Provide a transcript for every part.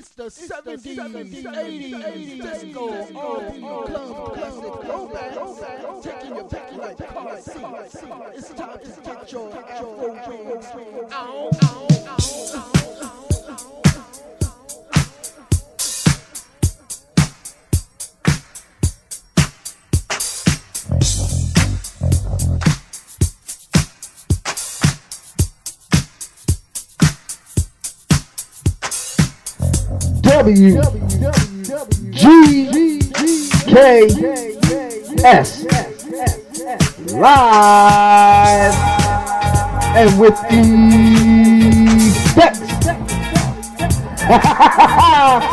It's the 70s, 70s, 80s, 80s, disco, R&B, club, oh, oh, classic, oh, throwback, taking your back like car seats. It's time to get your afro wings. Ow, W G K S live and with effects.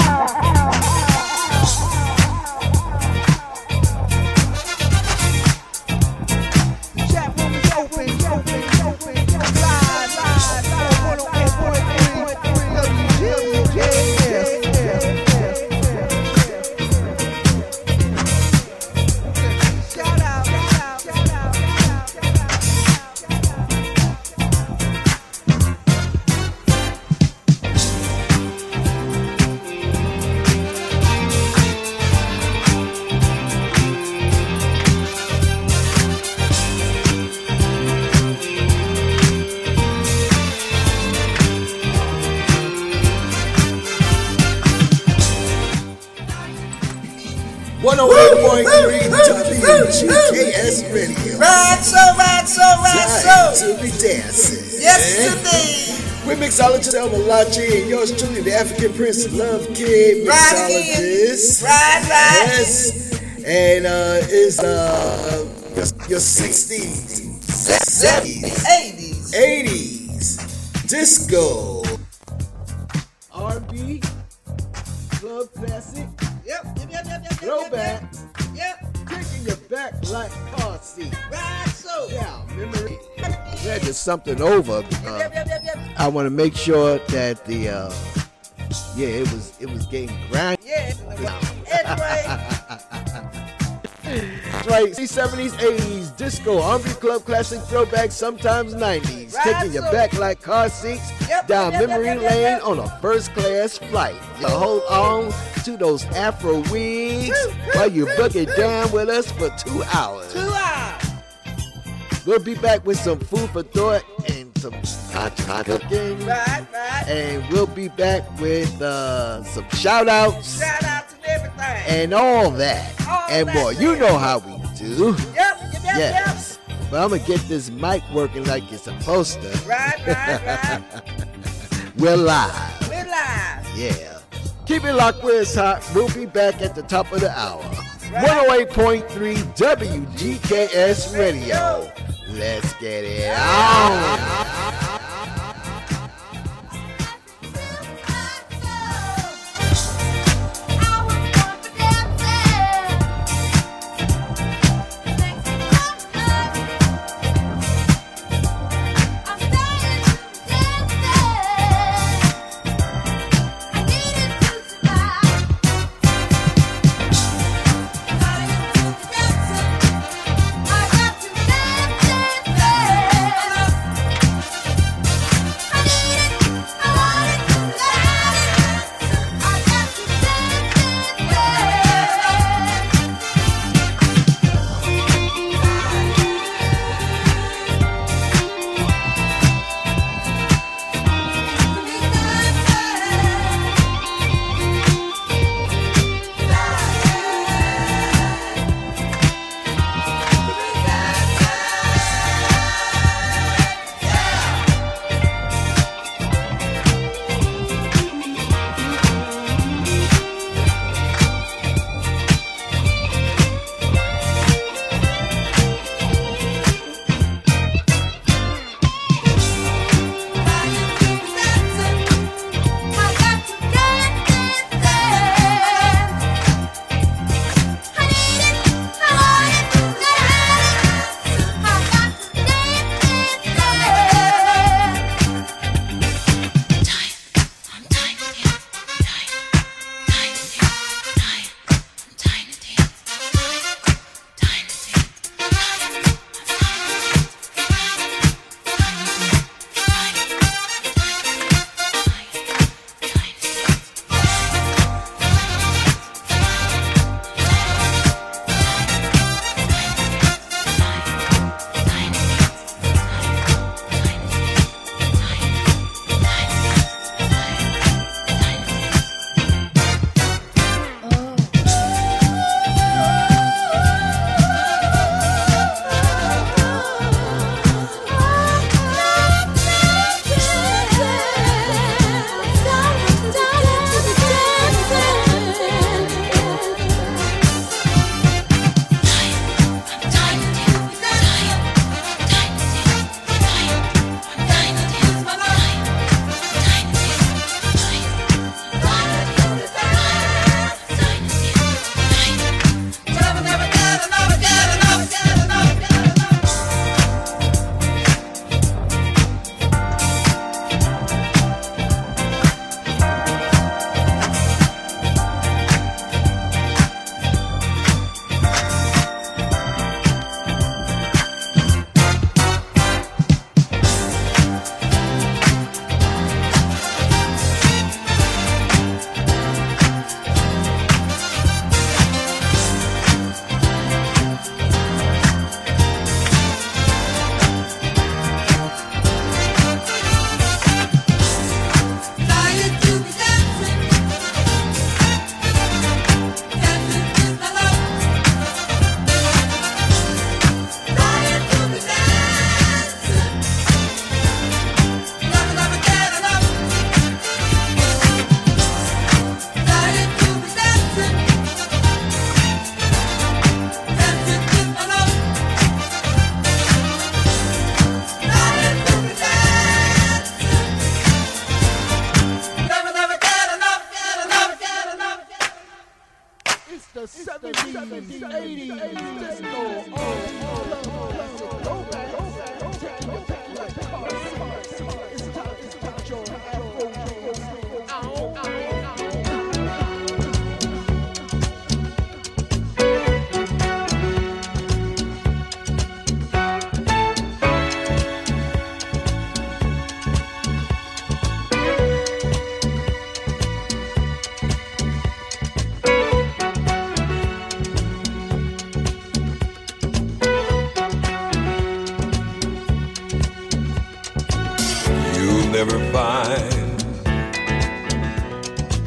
mixologist El Malachi and yours truly, the African Prince Love Kid Right again. mixologist. Right, right. Yes. And uh is uh your, your 60s, 70s, 80s. 80s, disco. R&B, club classic, Yep, yep, yep, yep, yep, yep. throwback, Yep, yep. taking your back like car seat. Right so. Yeah, memory. Yeah, just something over. Uh, I want to make sure that the uh, yeah, it was it was getting grind. Yeah. Right. 70s, 80s, disco, R&B club classic, throwback, sometimes 90s. Right, taking your so- back like car seats Yep, down yep, memory yep, lane on a first class flight. You hold on to those afro wigs while you boogie down with us for two hours. two hours. We'll be back with some food for thought and some hot, hot cooking. Right, right. And we'll be back with uh, some shout outs Shout out to everything. and all that All and that more. You know how we do. Yep, yep, yep, Yes. But I'm going to get this mic working like it's supposed to. Right, right, right. We're live. We're live. Yeah. Keep it locked where it's hot. We'll be back at the top of the hour. 108.3 WGKS Radio. Let's get it on.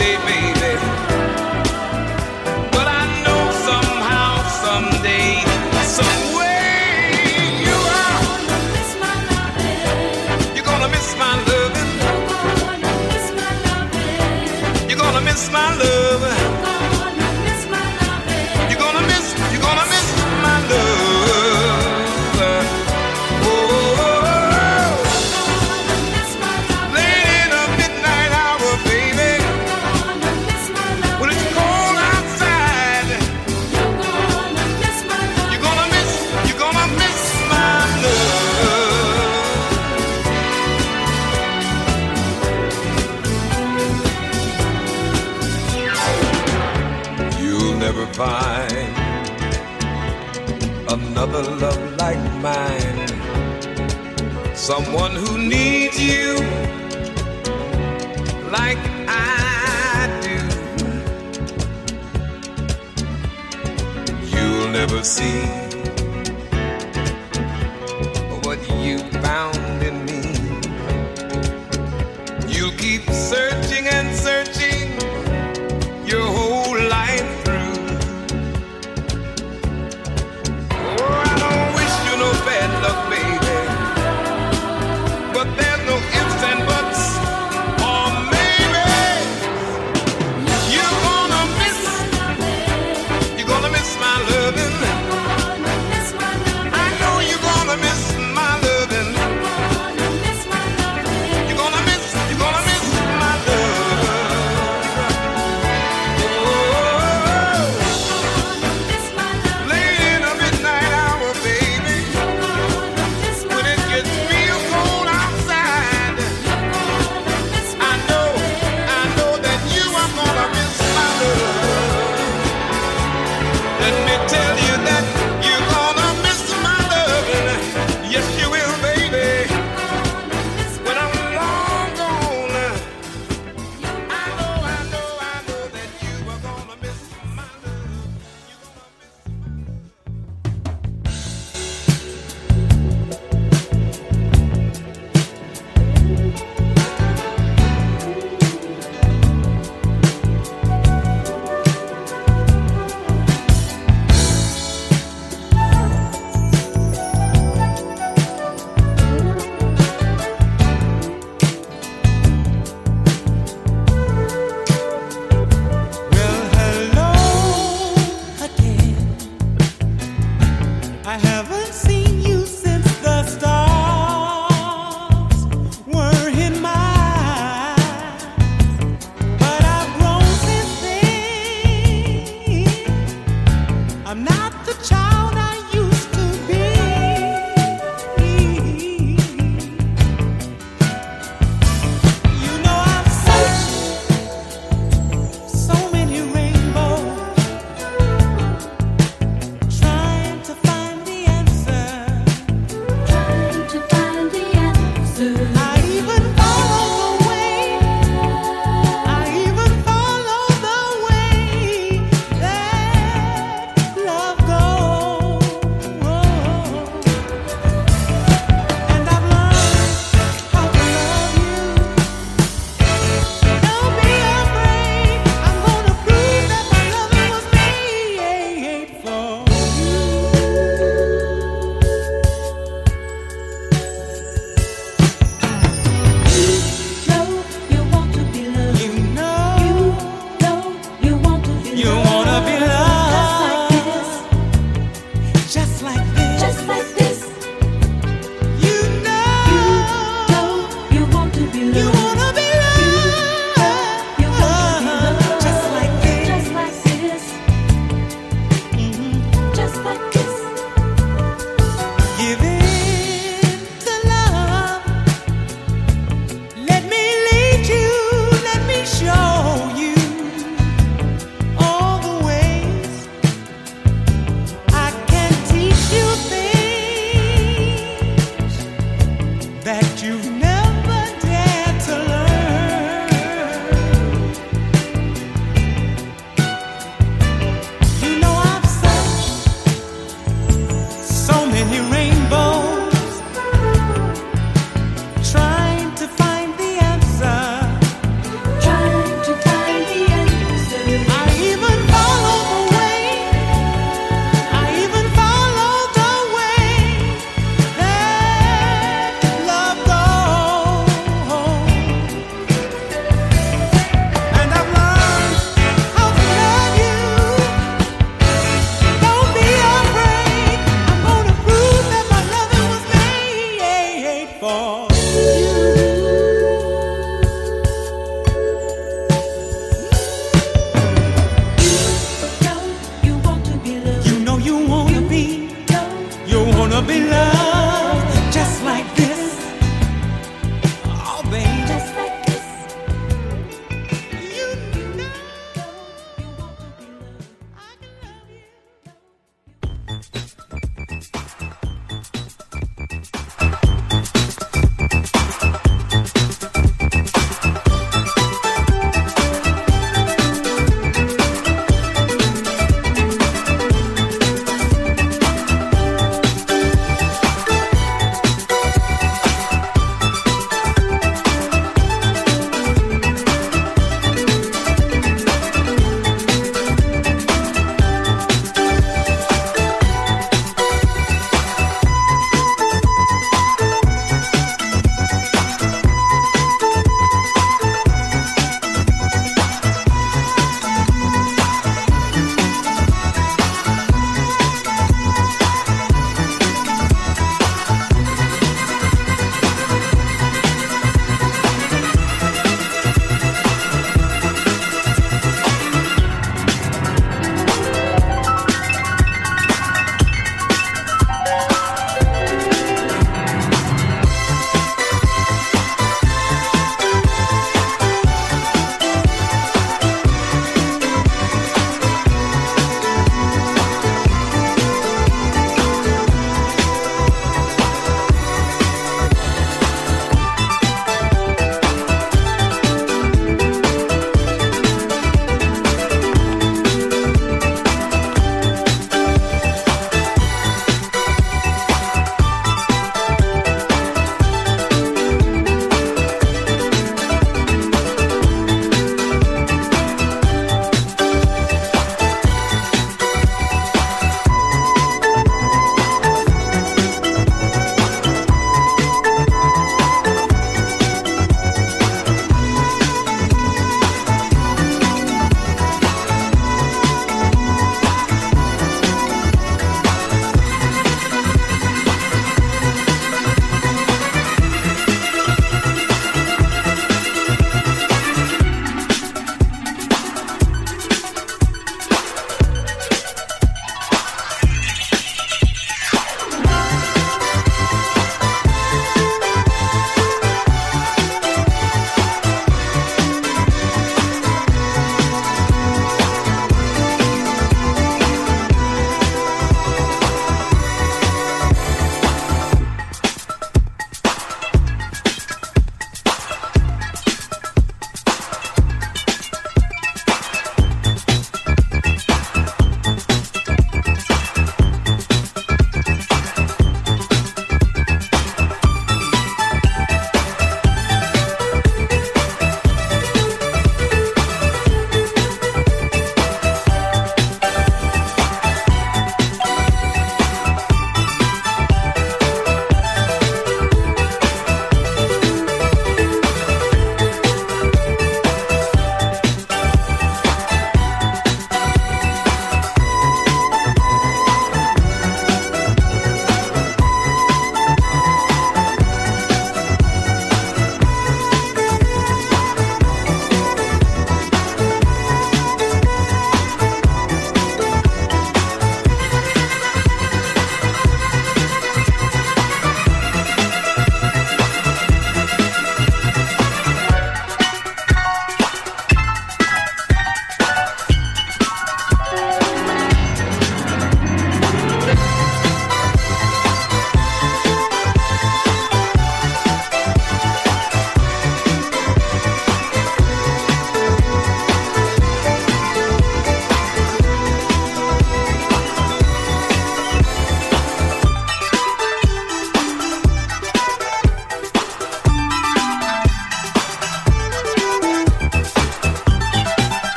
someday, baby.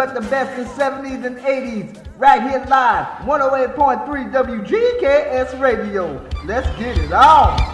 But the best in 70s and 80s. Right here live, 108.3 WGKS Radio. Let's get it on.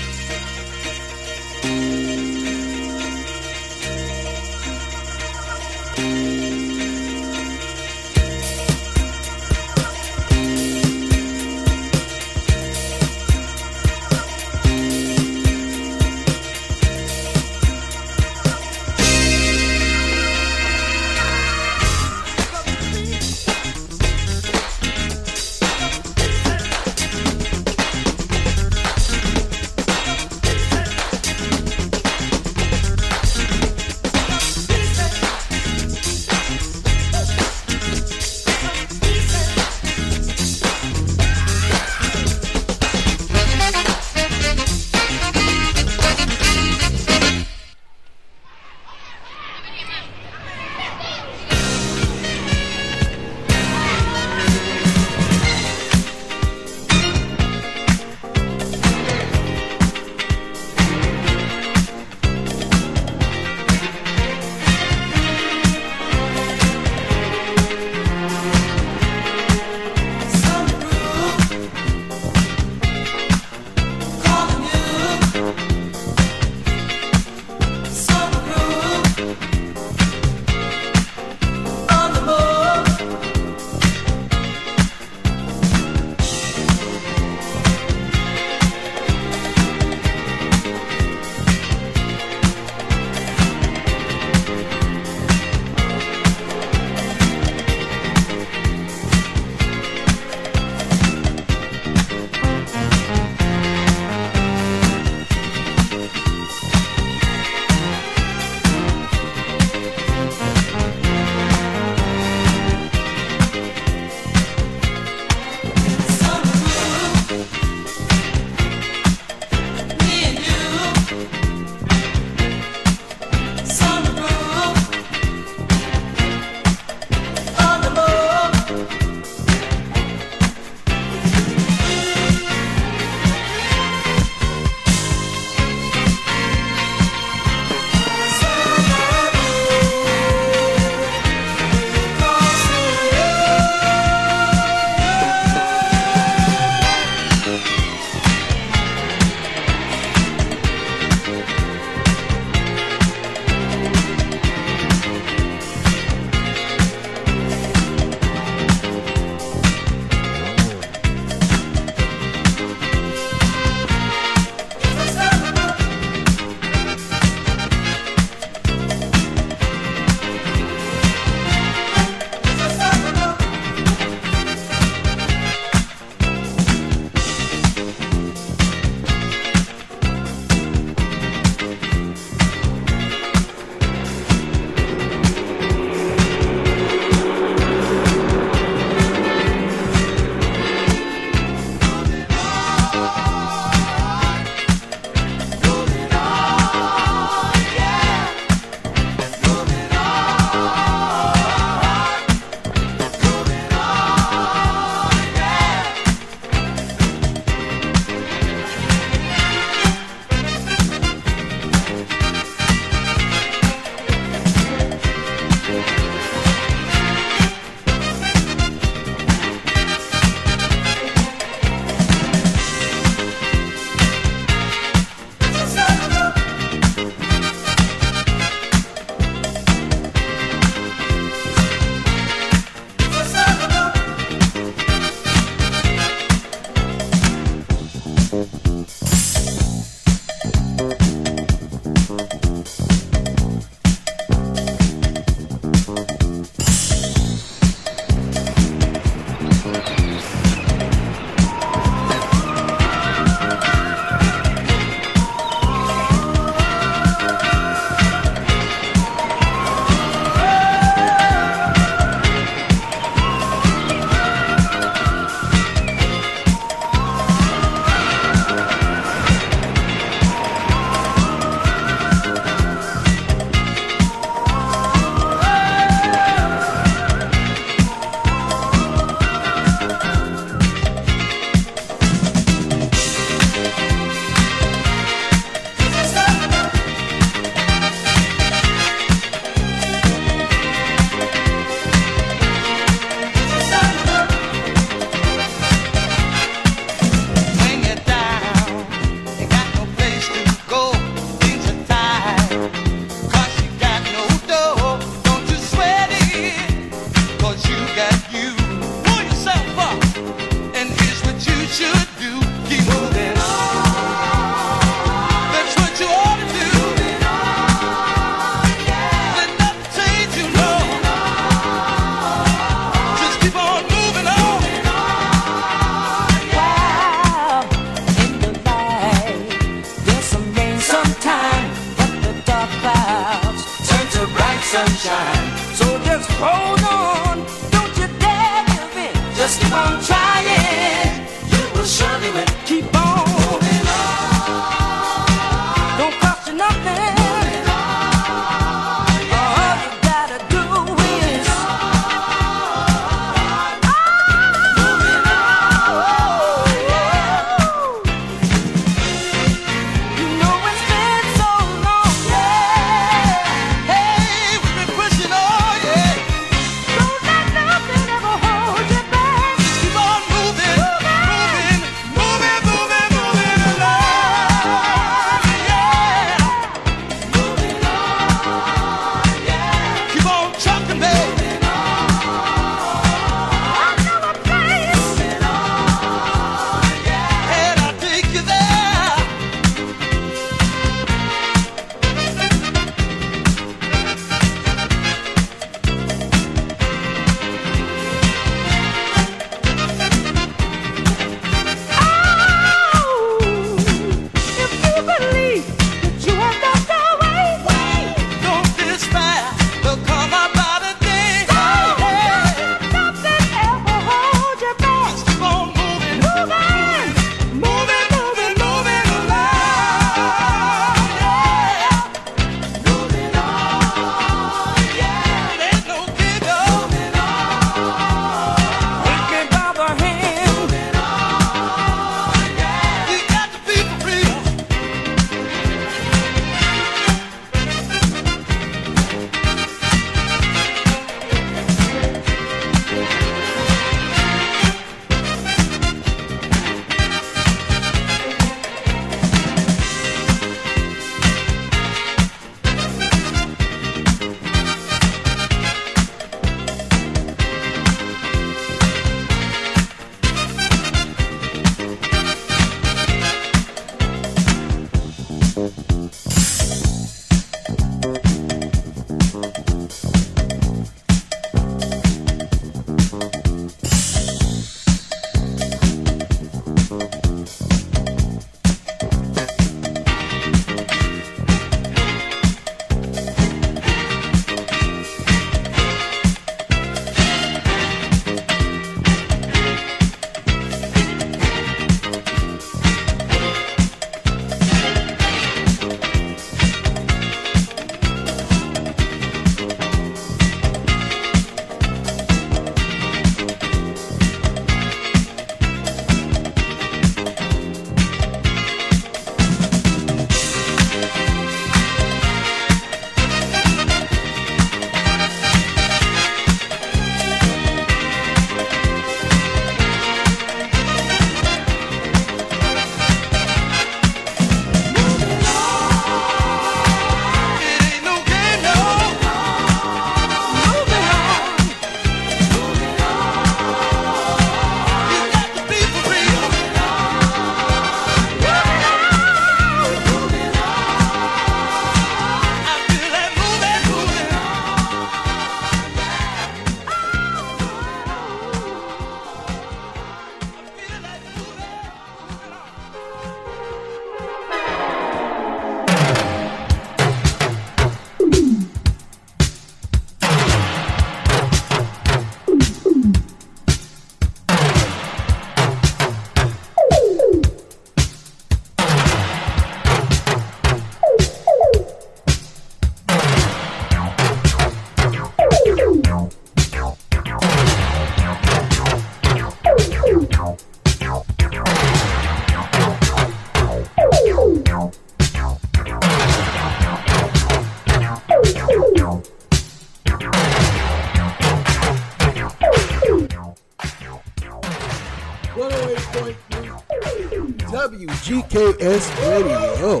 WGKS Radio.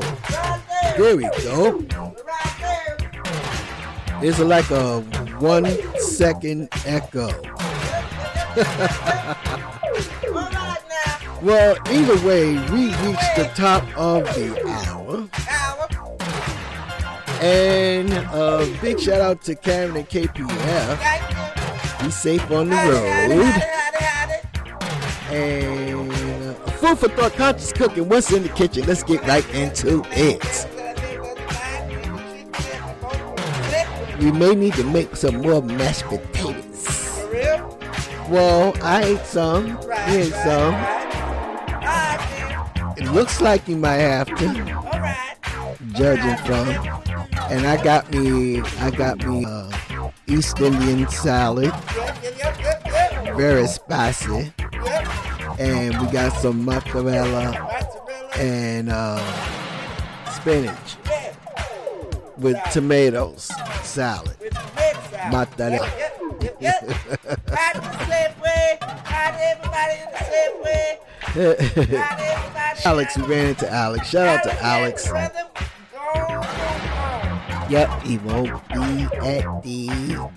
There we go. It's like a one second echo. well, either way, we reached the top of the hour. And a big shout out to Karen and KPF. Be safe on the road. And food for thought, conscious cooking. What's in the kitchen? Let's get right into it. You may need to make some more mashed potatoes. Well, I ate some. You ate some. It looks like you might have to. Judging from and I got me I got me uh, East Indian salad very spicy, and we got some mozzarella and uh, spinach with tomatoes salad. Mozzarella. Alex, we ran into Alex. Shout out to Alex. Yep, he won't be at the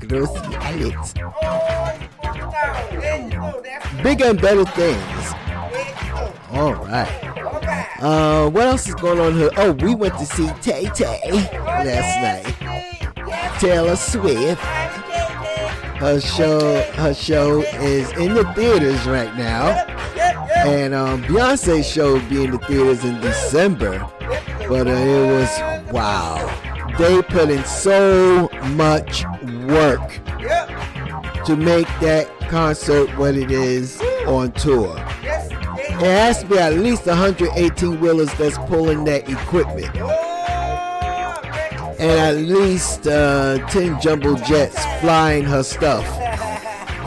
go. That's Bigger and better things. All right. Uh, what else is going on here? Oh, we went to see Tay Tay last night. Taylor Swift. Her show, her show is in the theaters right now, and um, Beyonce's show will be in the theaters in December. But uh, it was wow. They put in so much work Yep. to make that concert what it is on tour. Yes, It has to be at least 118 wheelers that's pulling that equipment. Oh, and at least uh, 10 jumbo jets flying her stuff.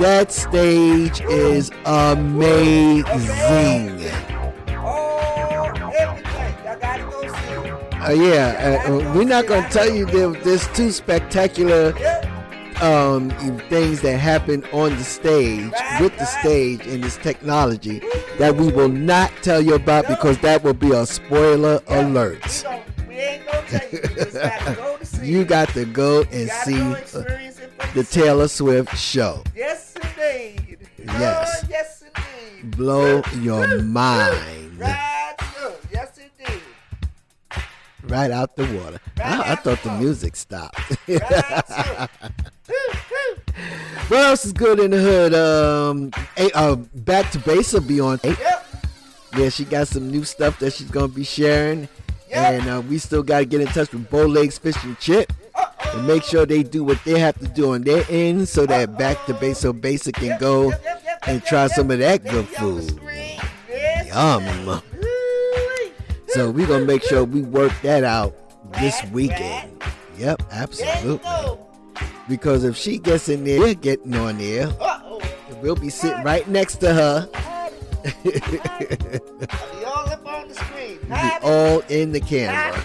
That stage is amazing. Uh, yeah, uh, uh, we're not gonna tell you there, there's two spectacular um, things that happen on the stage with the stage and this technology that we will not tell you about because that will be a spoiler alert. don't, we ain't gonna tell you. You gotta go to see You it. got to go and see uh, experience it for the. Taylor Swift show. Yes, indeed. Yes. Oh, yes, indeed. Blow your mind. Right out the water. I, I thought the music stopped. Right, what else is good in the hood? Um, uh, back to base will be on. Yep. Yeah, she got some new stuff that she's gonna be sharing, Yep. and uh, we still gotta get in touch with Bow Legs Fish and Chip and make sure they do what they have to do on their end, so that back to base so basic can go Yep, yep, yep, and try some of that good There you on the food. Yum. So we gonna make sure we work that out this weekend. Yep, absolutely. Because if she gets in there, we're getting on there. We'll be sitting right next to her. All up on the screen. Be all in the camera.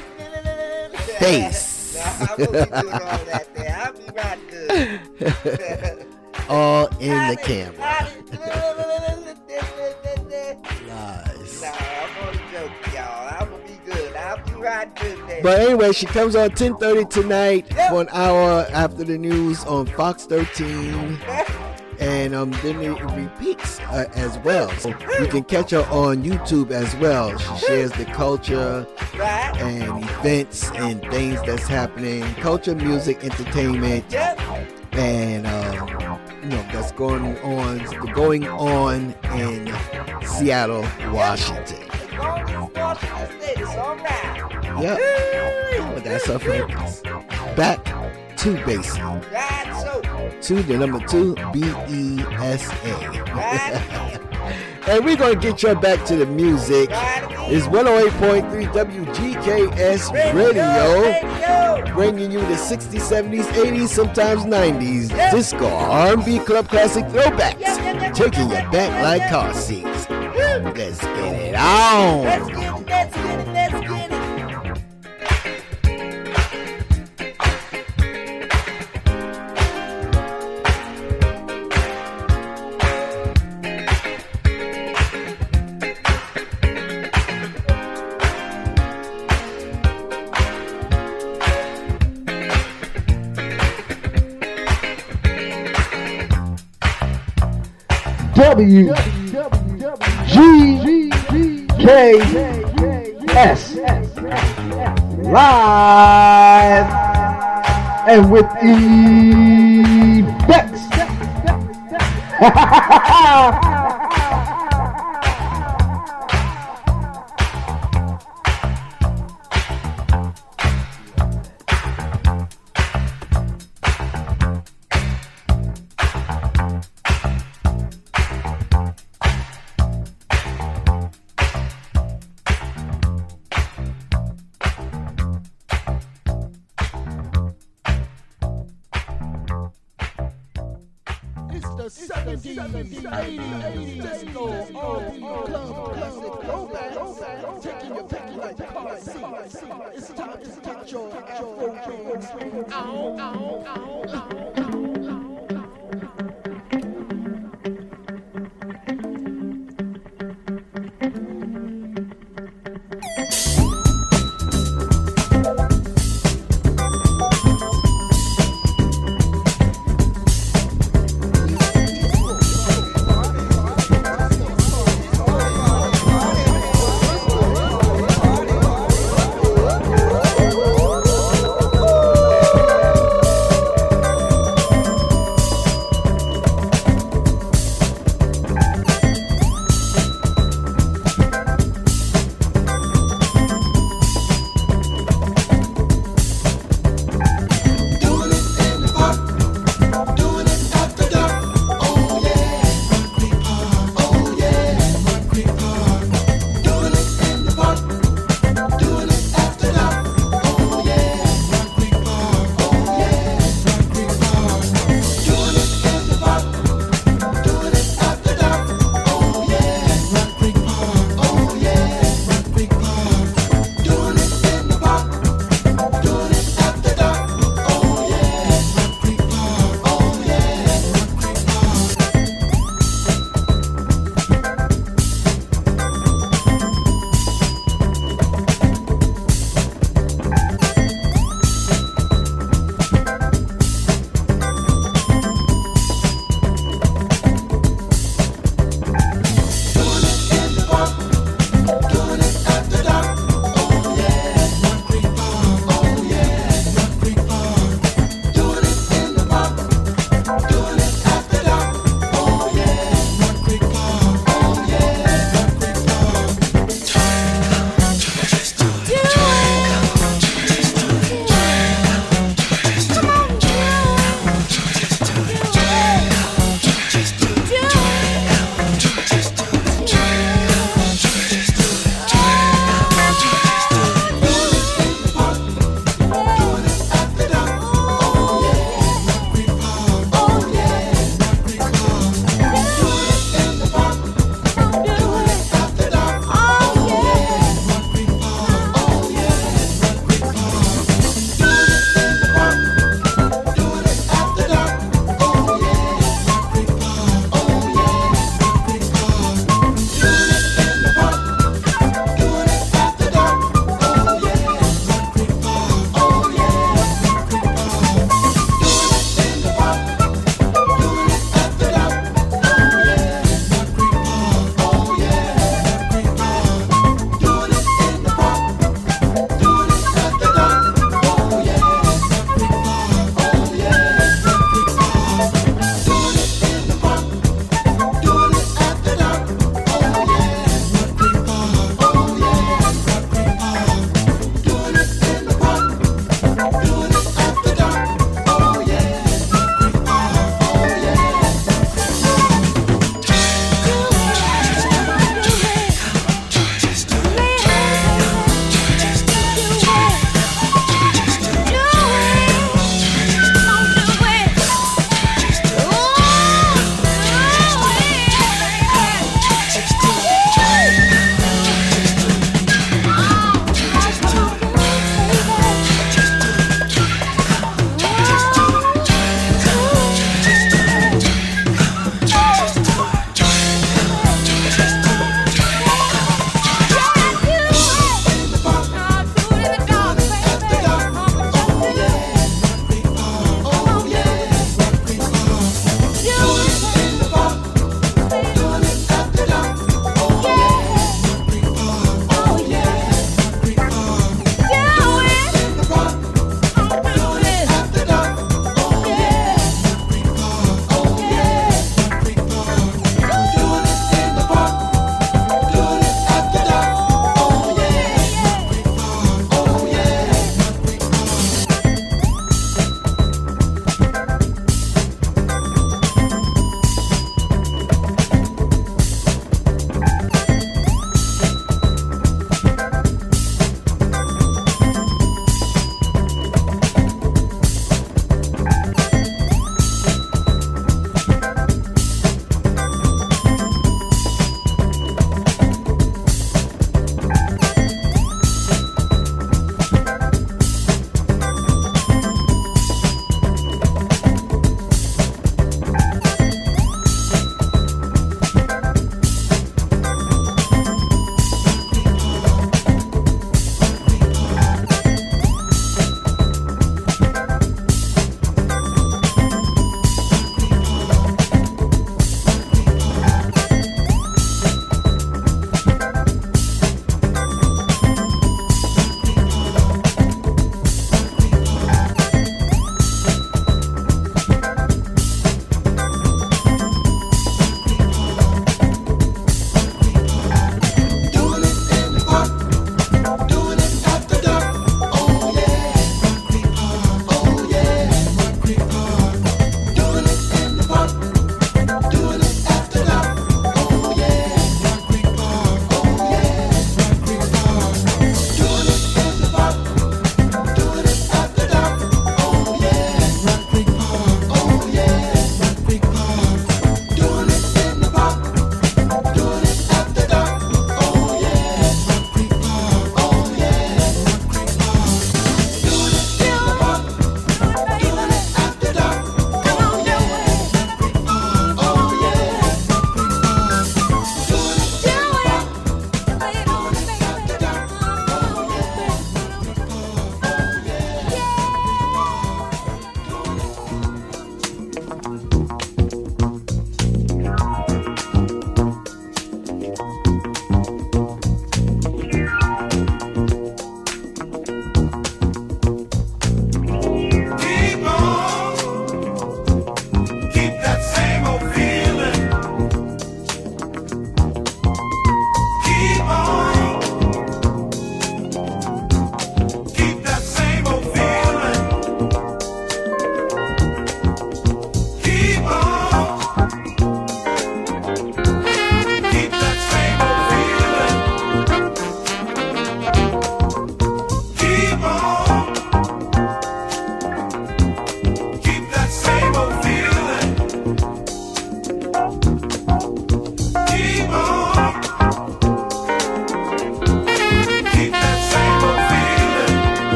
Face. No, I won't be doing all that there. I'll be right good. All in the camera. But anyway, she comes on 10:30 tonight for an hour after the news on Fox 13, and um, then it repeats uh, as well. So you can catch her on YouTube as well. She shares the culture and events and things that's happening, culture, music, entertainment, and um, you know that's going on, going on in Seattle, Washington. Yep. Oh, that's focus. Back to basic. Right, so. To the number two, B E S And we're going to get you back to the music. It's 108.3 WGKS Radio, Radio. bringing you the 60s, 70s, 80s, sometimes 90s disco, R&B, club classic throwbacks, taking you back like car seats. Let's get it on. Let's get it, let's get it, let's get it. W G K S live and with effects.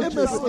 mixologists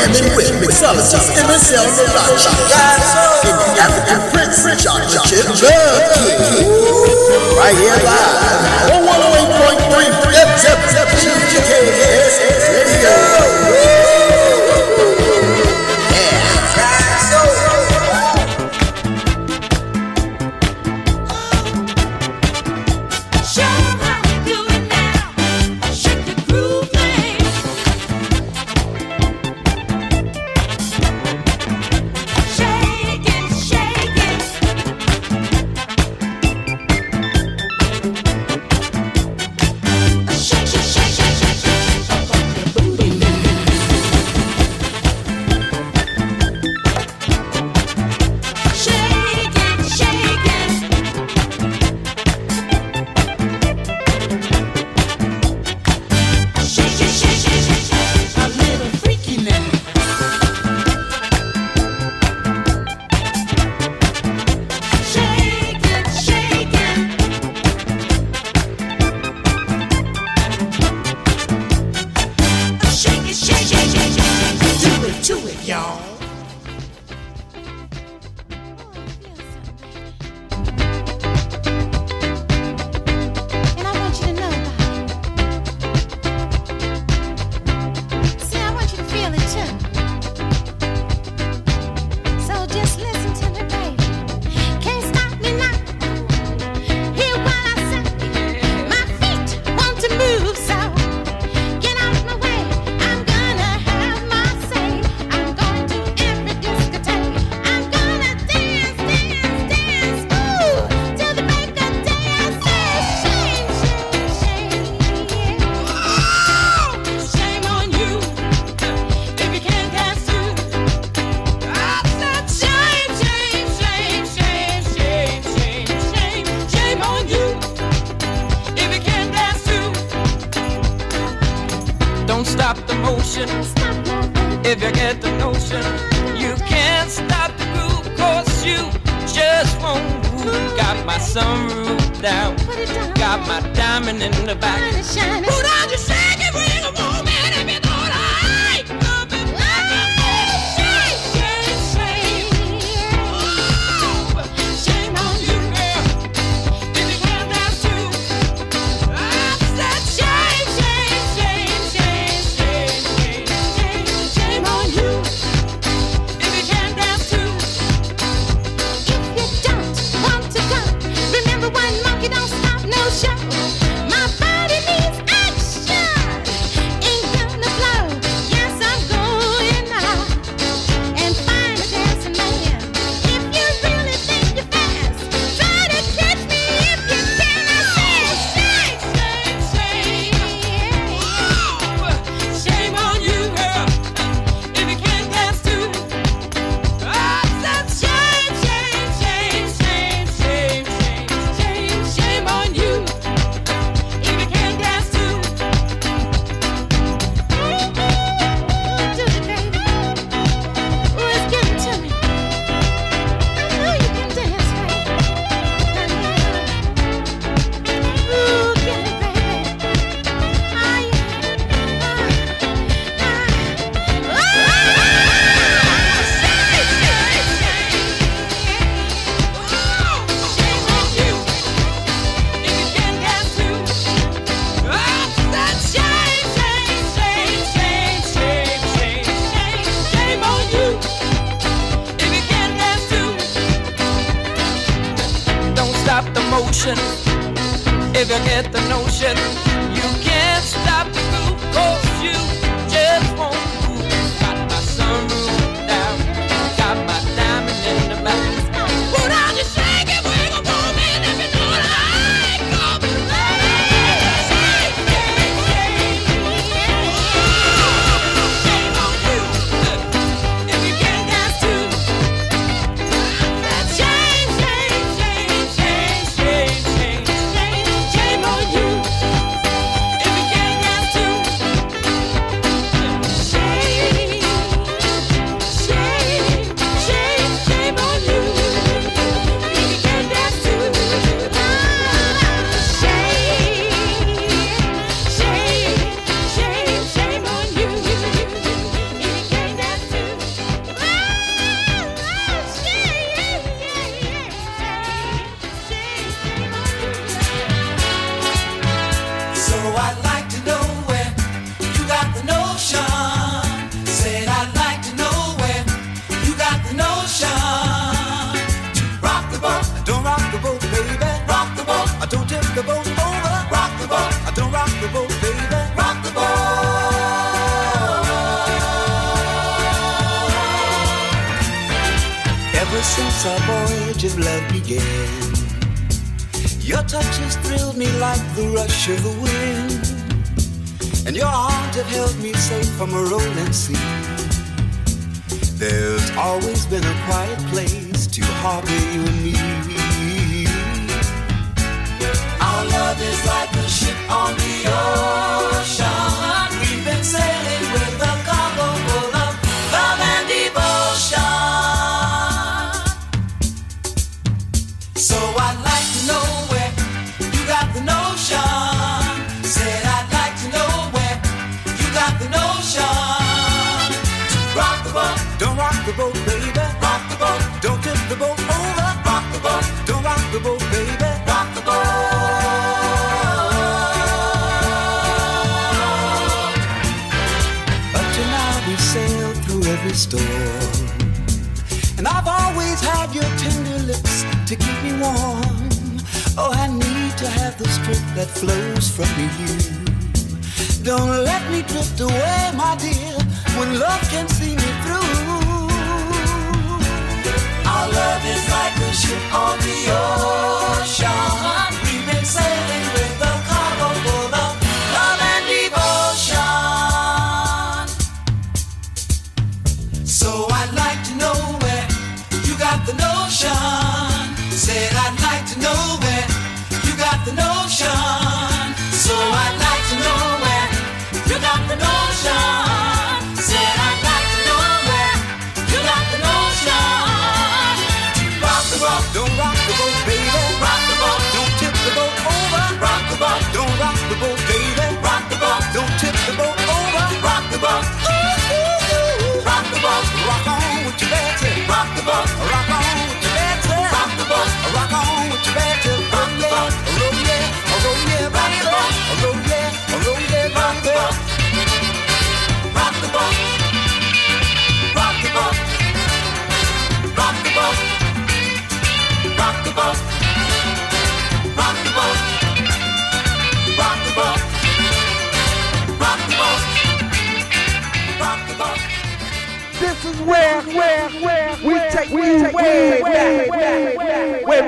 Standing with mixologist MSL Malachi. In the African Prince, John Chip Right here live on 108.3 FFFG Radio.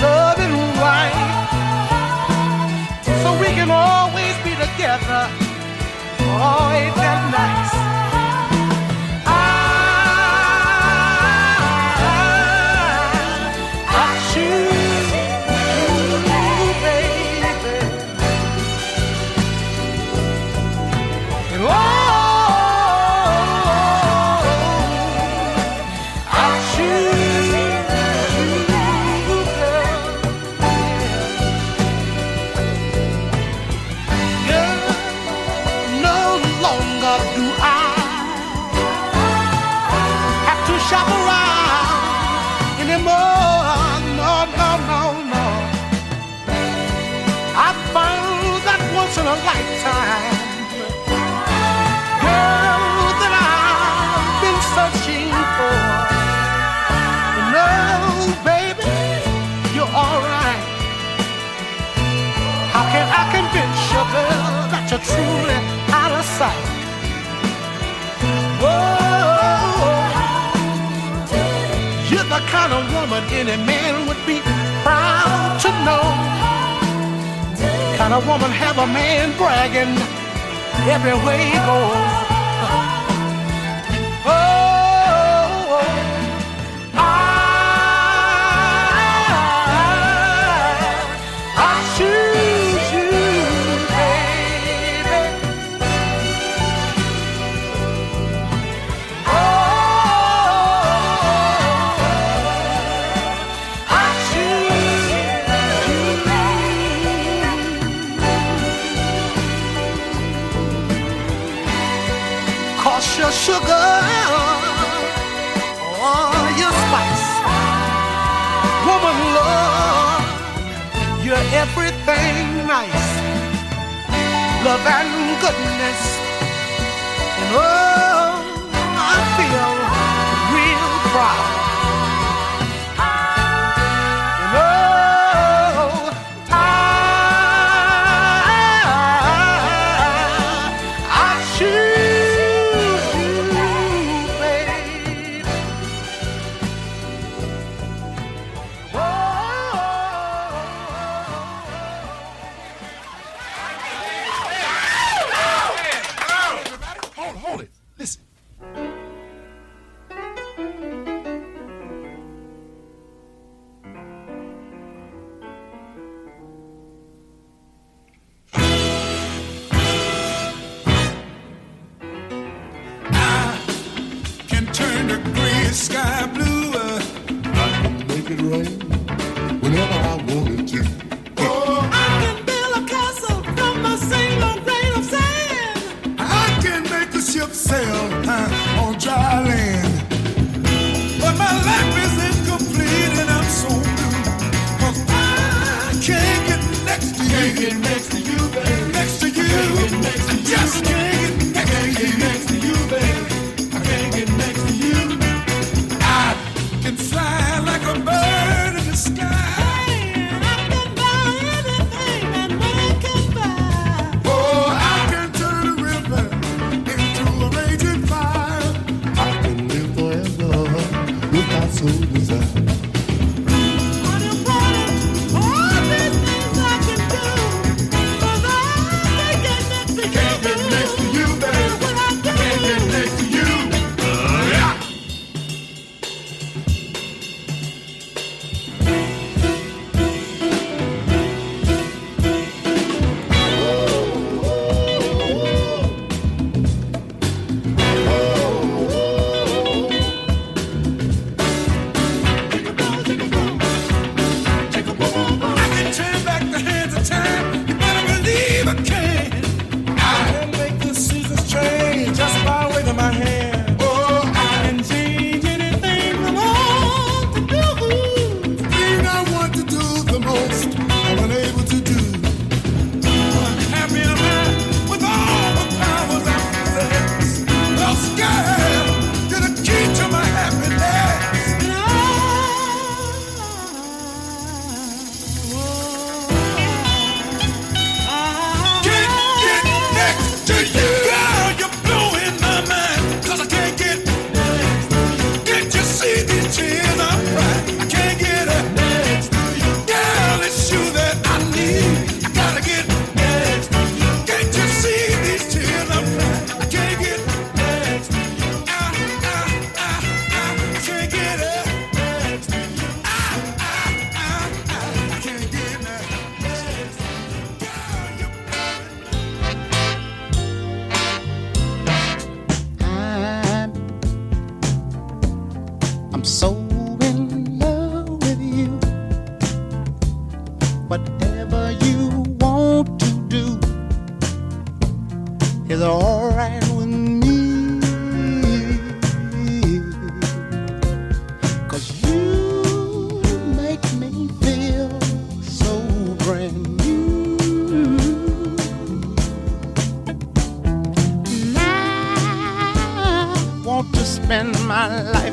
Love and wife so we can always be together, always and night. Any man would be proud to know. Kind of woman have a man bragging everywhere he goes? sugar or your spice. Woman, love, you're everything nice. Love and goodness. And oh, I feel real proud. in my life.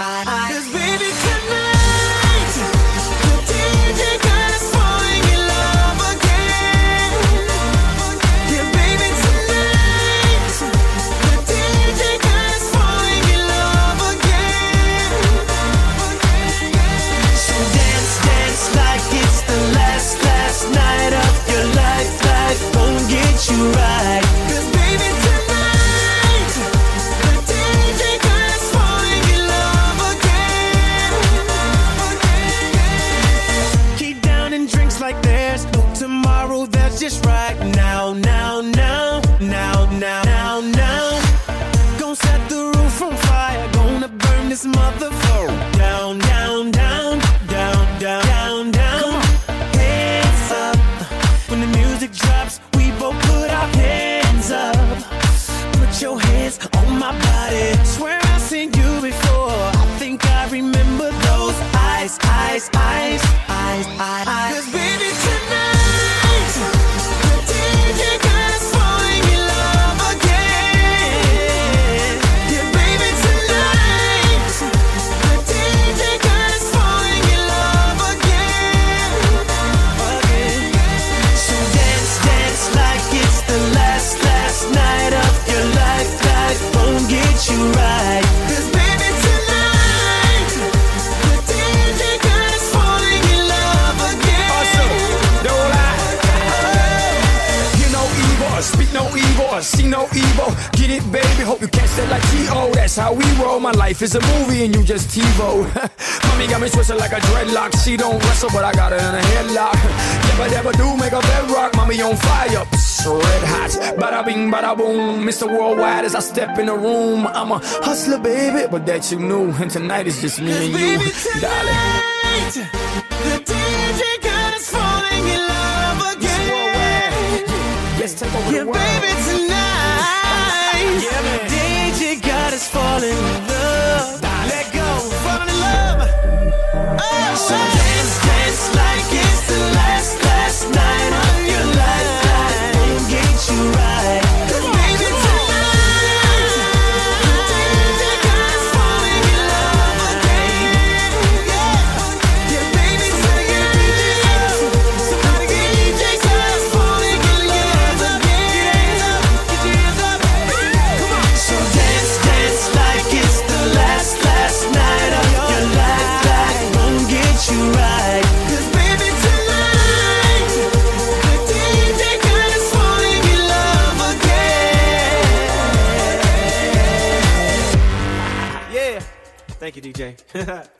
para life is a movie and you just TiVo. Mommy got me twisted like a dreadlock. She don't wrestle, but I got her in a headlock. Never, never do make a bedrock. Mommy on fire, Psst, red hot. Bada bing, bada boom. Mr. Worldwide as I step in the room. I'm a hustler, baby, but that you knew. And tonight is just me and you, baby, tonight, darling. The DJ falling in love again. Take over yeah, the world. baby. Okay.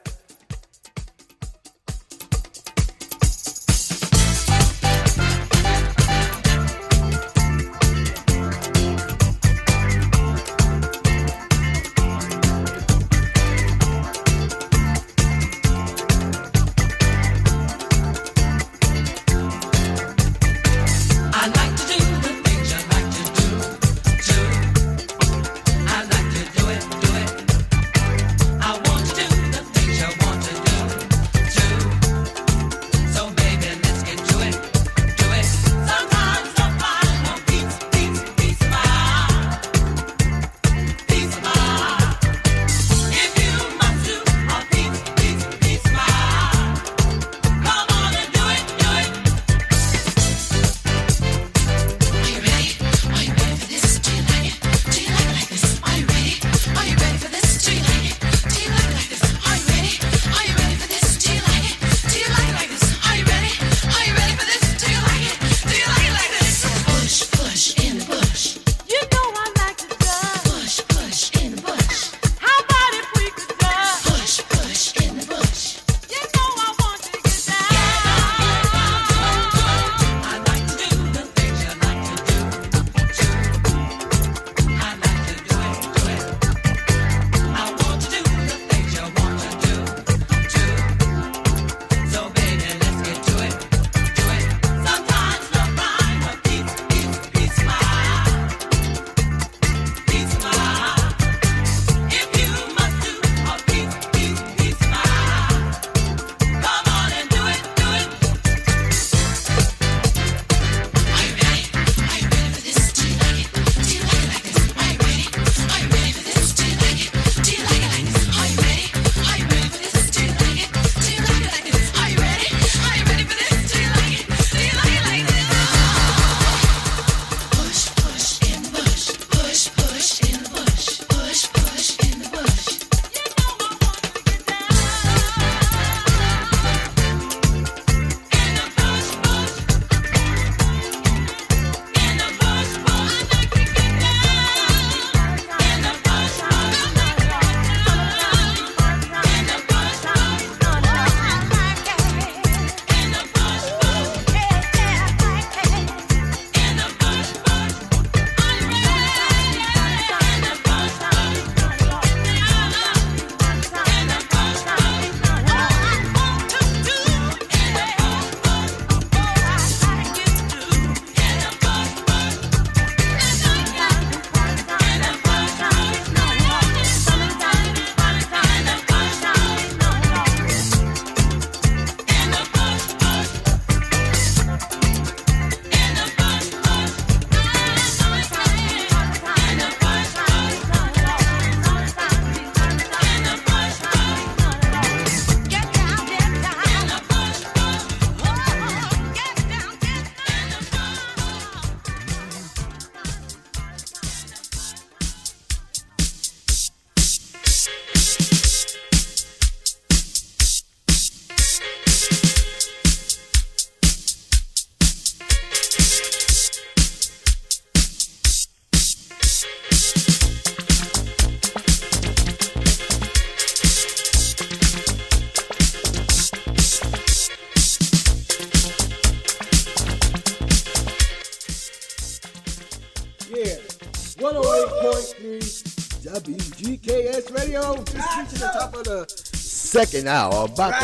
WGKS Radio. Just reaching the top of the second hour. About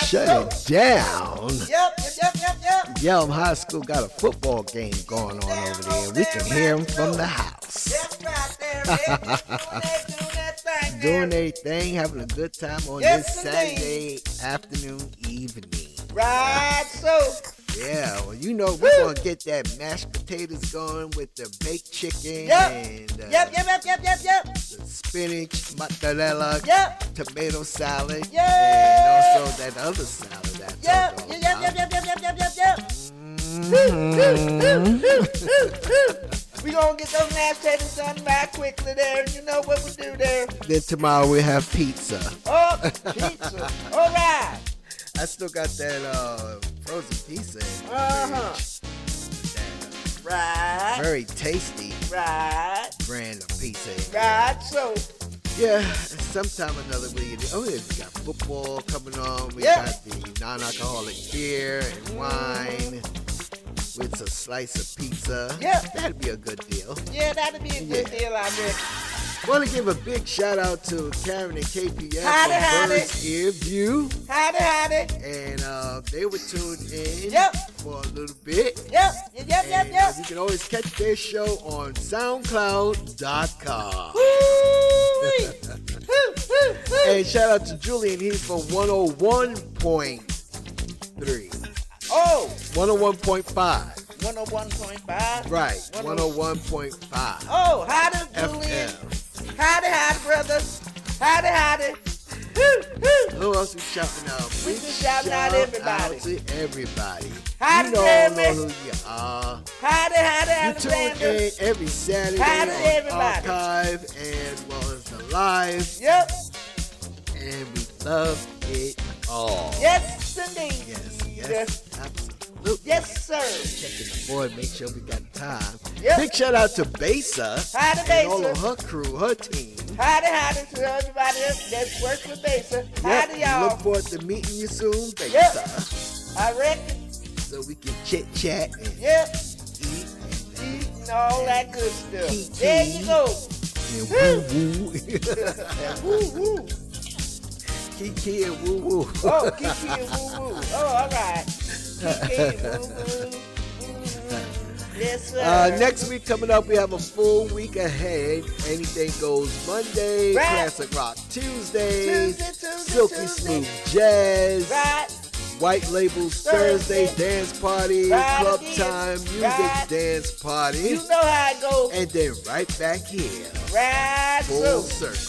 to shut it down. Yep, yep, yep, yep, yep. Yelm High School got a football game going on over there. We can hear them from the house. That's right there, baby. Doing that thing there. Doing their thing, having a good time on Yes, this Saturday afternoon, evening. Right, so. Yeah, well, you know we're gonna get that mashed potatoes going with the baked chicken Yep. and uh, Yep, yep, yep, yep, yep, yep. spinach, mozzarella, Yep. tomato salad, Yep. and also that other salad. That's Yep, yep, yep, yep, yep, yep, yep, yep, yep. Mm-hmm. we gonna get those mashed potatoes done back quickly there, you know what we do there. Then tomorrow we have pizza. Oh, pizza. All right. I still got that uh, frozen pizza. Uh-huh. fridge. Right. Very tasty Right. brand of pizza. Right, so. Yeah, sometime or another we oh yeah, we got football coming on. We Yeah. got the non-alcoholic beer and wine with a slice of pizza. Yeah. that'd be a good deal. Yeah, that'd be a good Yeah. deal, I reckon. Want to give a big shout out to Karen and KPS Howdy, from howdy. Bird's Ear View, Howdy, howdy. and uh, they were tuned in Yep. for a little bit. Yep, yep, yep, yep, And, uh, yep. you can always catch their show on SoundCloud.com. and shout out to Julian. He's from 101.3. Oh, 101.5. 101.5. Right. 101.5. Oh, howdy, Julian. Howdy, howdy, brothers. Howdy, howdy. Who else we shouting out? We just shouting out everybody. out to everybody. Howdy, you know, know who you are. Howdy, howdy, You tune Alexander. in every Saturday Howdy, on everybody. archive as well as the live, Yep. and we love it all. Yes, indeed. Yes, yes, Yes. Absolutely. Yes, sir. Checking the board, make sure we got time. Yep. Big shout out to Besa Howdy, and all of her crew, her team. Howdy, howdy to everybody else that works with Besa. Howdy, Yep, y'all. Look forward to meeting you soon, Besa. Yep. I reckon. So we can chit chat and Yep. eat Eat and all that good stuff. Kiki. There you go. and woo woo. Woo woo. Kiki and woo woo. Oh, Kiki and woo woo. Oh, all right. Woo woo. Yes. Uh, next week coming up, we have a full week ahead. Anything goes Monday, Right. classic rock Tuesday, Tuesday, Tuesday, silky Tuesday. smooth jazz, Right. white labels Thursday, dance party, Right club time, music dance party, You know how it goes. and then right back here, Right. full circle.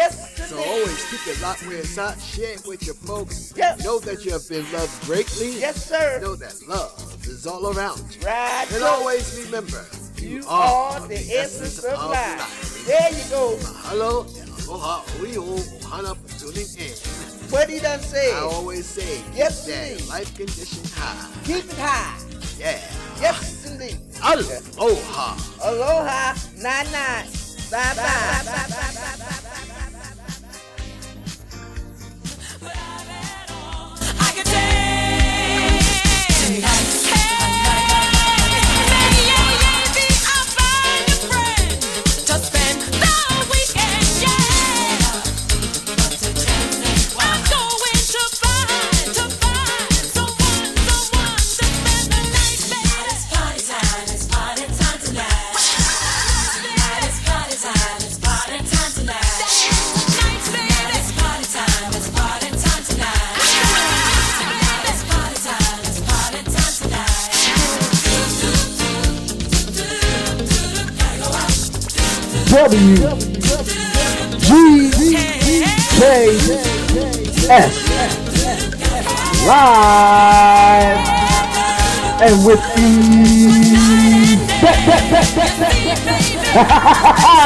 Woo-wee. Yes, So indeed. always keep it locked where it's hot. Share it with your folks. Yep. Know that you have been loved greatly. Yes, sir. Know that love is all around you. Right. And so. always remember, You are the essence of life. There you go. Hello, aloha, oio, ohana for tuning in. What he done say? I always say, Yes, keep that indeed. life condition high. Keep it high. Yeah. Yes, indeed. Aloha. Aloha. Nine nine. Bye bye. Hey. hey. S live. And with the